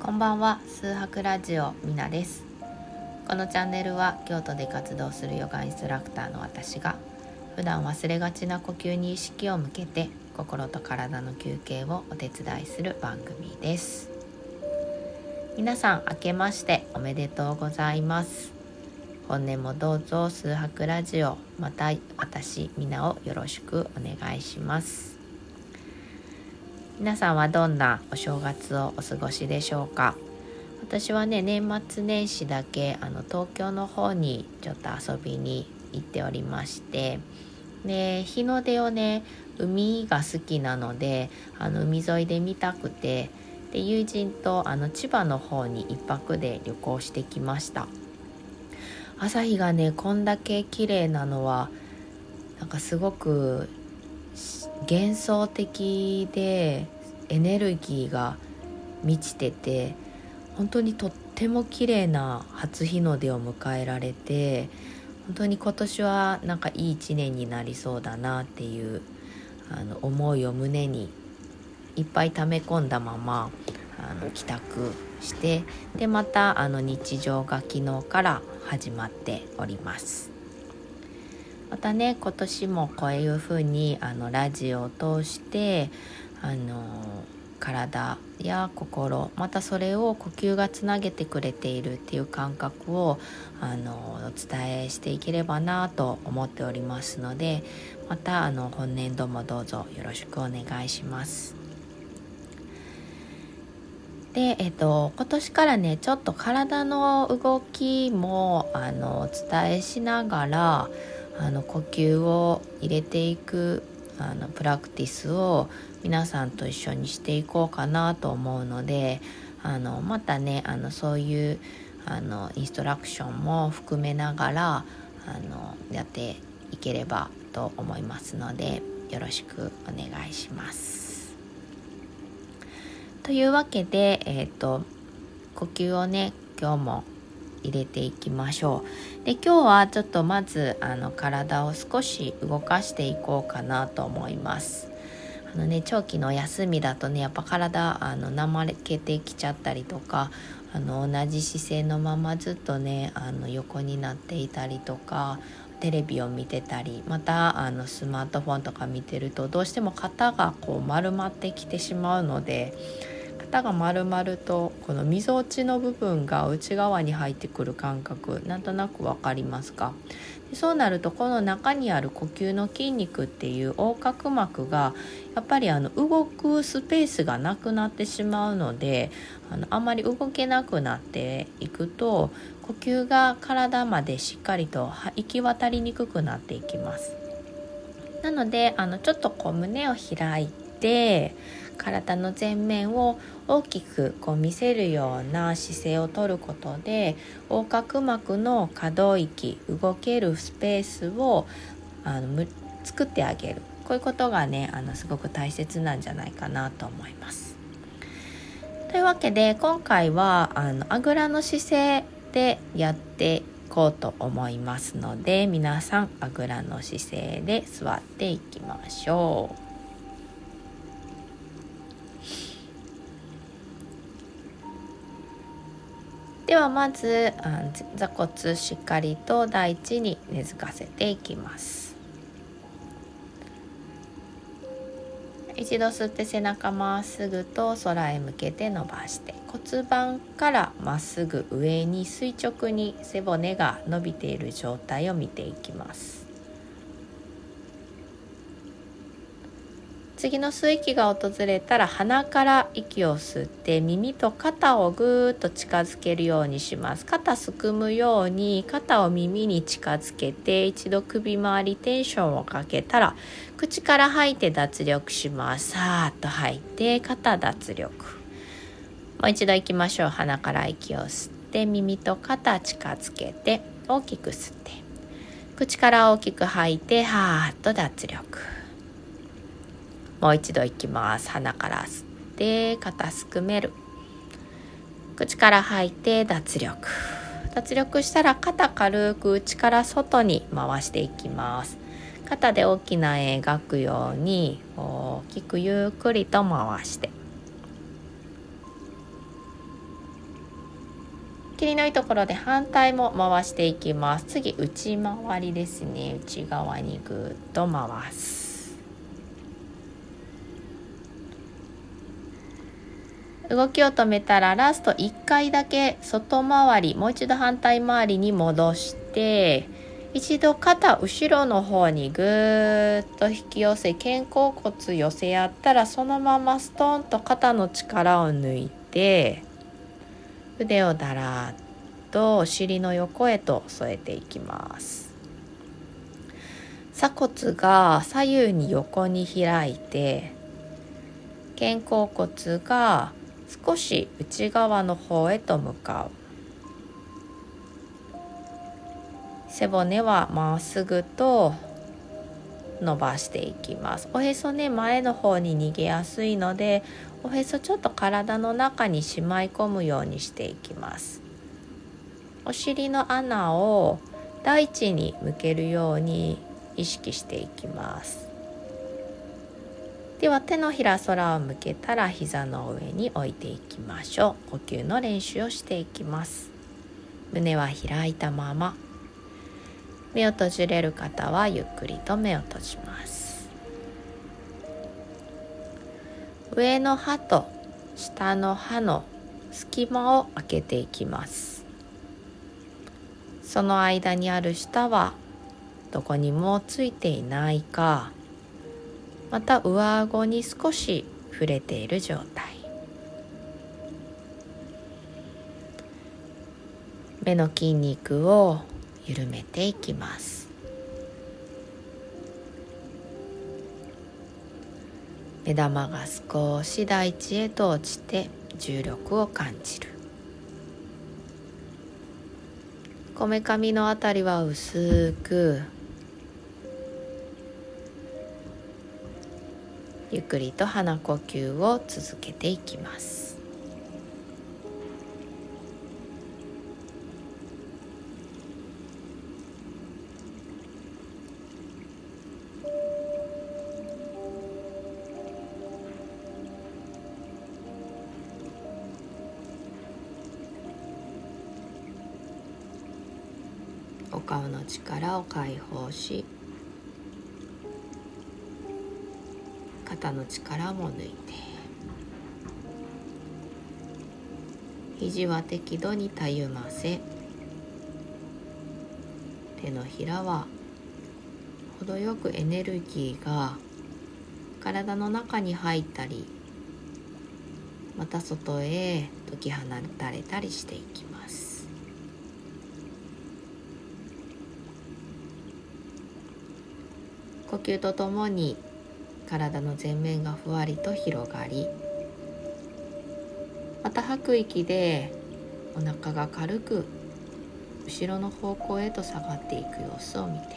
こんばんは数博ラジオみなです。このチャンネルは京都で活動するヨガインストラクターの私が普段忘れがちな呼吸に意識を向けて心と体の休憩をお手伝いする番組です。皆さん明けましておめでとうございます。本年もどうぞ数博ラジオまた私みなをよろしくお願いします。皆さんはどんなお正月をお過ごしでしょうか？私はね年末年始だけあの東京の方にちょっと遊びに行っておりましてで日の出をね海が好きなのであの海沿いで見たくてで友人とあの千葉の方に1泊で旅行してきました。朝日がねこんだけ綺麗なのはなんかすごく幻想的でエネルギーが満ちてて本当にとっても綺麗な初日の出を迎えられて本当に今年はなんかいい一年になりそうだなっていうあの思いを胸にいっぱい溜め込んだままあの帰宅してでまたあの日常が昨日から始まっております。またね今年もこういうふうにあのラジオを通してあの体や心またそれを呼吸がつなげてくれているっていう感覚をあのお伝えしていければなと思っておりますのでまたあの本年度もどうぞよろしくお願いします。で、えっと、今年からねちょっと体の動きもあのお伝えしながらあの呼吸を入れていくあのプラクティスを皆さんと一緒にしていこうかなと思うのであのまたねあのそういうあのインストラクションも含めながらあのやっていければと思いますのでよろしくお願いします。というわけで、えーと呼吸をね今日も入れていきましょう。で今日はちょっとまずあの体を少し動かしていこうかなと思います。あのね長期の休みだとねやっぱ体あの怠けてきちゃったりとかあの同じ姿勢のままずっとねあの横になっていたりとかテレビを見てたりまたあのスマートフォンとか見てるとどうしても肩がこう丸まってきてしまうので型が丸々とこのみぞおちの部分が内側に入ってくる感覚なんとなく分かりますか？そうなるとこの中にある呼吸の筋肉っていう横隔膜がやっぱりあの動くスペースがなくなってしまうのであのあまり動けなくなっていくと呼吸が体までしっかりと行き渡りにくくなっていきます。なのであのちょっとこう胸を開いて体の前面を大きくこう見せるような姿勢をとることで横隔膜の可動域動けるスペースをあの作ってあげるこういうことがねあのすごく大切なんじゃないかなと思います。というわけで今回はあのあぐらの姿勢でやっていこうと思いますので皆さんあぐらの姿勢で座っていきましょう。ではまず座骨しっかりと大地に根付かせていきます。一度吸って背中まっすぐと空へ向けて伸ばして骨盤からまっすぐ上に垂直に背骨が伸びている状態を見ていきます。次の吸う息が訪れたら鼻から息を吸って耳と肩をぐーっと近づけるようにします。肩すくむように肩を耳に近づけて一度首周りテンションをかけたら口から吐いて脱力します。さーっと吐いて肩脱力。もう一度行きましょう。鼻から息を吸って耳と肩近づけて大きく吸って。口から大きく吐いてはーっと脱力。もう一度いきます。鼻から吸って肩すくめる。口から吐いて脱力。脱力したら肩軽く内から外に回していきます。肩で大きな絵描くように大きくゆっくりと回して。切りのいいところで反対も回していきます。次内回りですね。内側にぐっと回す。動きを止めたらラスト1回だけ外回りもう一度反対回りに戻して一度肩後ろの方にぐーっと引き寄せ肩甲骨寄せやったらそのままストンと肩の力を抜いて腕をだらっとお尻の横へと添えていきます。鎖骨が左右に横に開いて肩甲骨が少し内側の方へと向かう。背骨はまっすぐと伸ばしていきます。おへそね前の方に逃げやすいのでおへそちょっと体の中にしまい込むようにしていきます。お尻の穴を大地に向けるように意識していきます。では手のひら空を向けたら膝の上に置いていきましょう。呼吸の練習をしていきます。胸は開いたまま。目を閉じれる方はゆっくりと目を閉じます。上の歯と下の歯の隙間を開けていきます。その間にある舌はどこにもついていないか。また上顎に少し触れている状態。目の筋肉を緩めていきます。目玉が少し大地へと落ちて重力を感じる。こめかみのあたりは薄くゆっくりと鼻呼吸を続けていきます。お顔の力を解放し肩の力も抜いて。肘は適度にたゆませ。手のひらは程よくエネルギーが体の中に入ったりまた外へ解き放たれたりしていきます。呼吸とともに体の前面がふわりと広がりまた吐く息でお腹が軽く後ろの方向へと下がっていく様子を見て。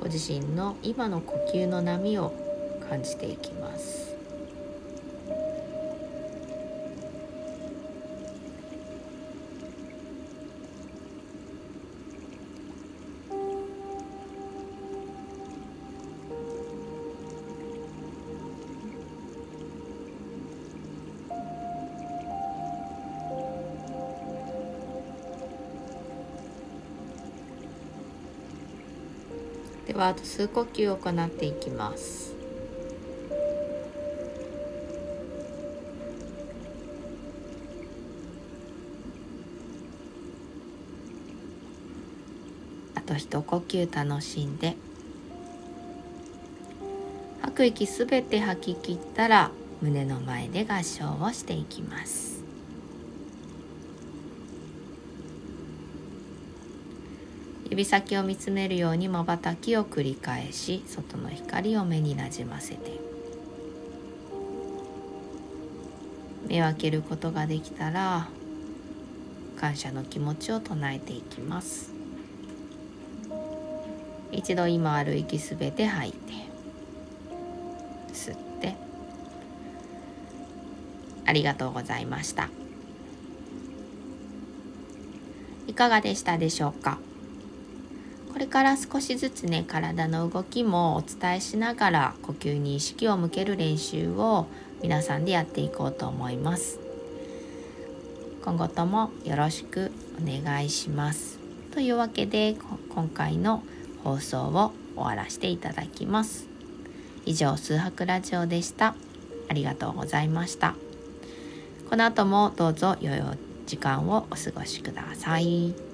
ご自身の今の呼吸の波を感じていきます。ではあと数呼吸を行っていきます。あと一呼吸楽しんで。吐く息すべて吐き切ったら胸の前で合掌をしていきます。指先を見つめるようにまばたきを繰り返し外の光を目になじませて。目を開けることができたら感謝の気持ちを唱えていきます。一度今ある息すべて吐いて吸って。ありがとうございました。いかがでしたでしょうか？これから少しずつね体の動きもお伝えしながら呼吸に意識を向ける練習を皆さんでやっていこうと思います。今後ともよろしくお願いします。というわけで今回の放送を終わらせていただきます。以上数泊ラジオでした。ありがとうございました。この後もどうぞ良い時間をお過ごしください。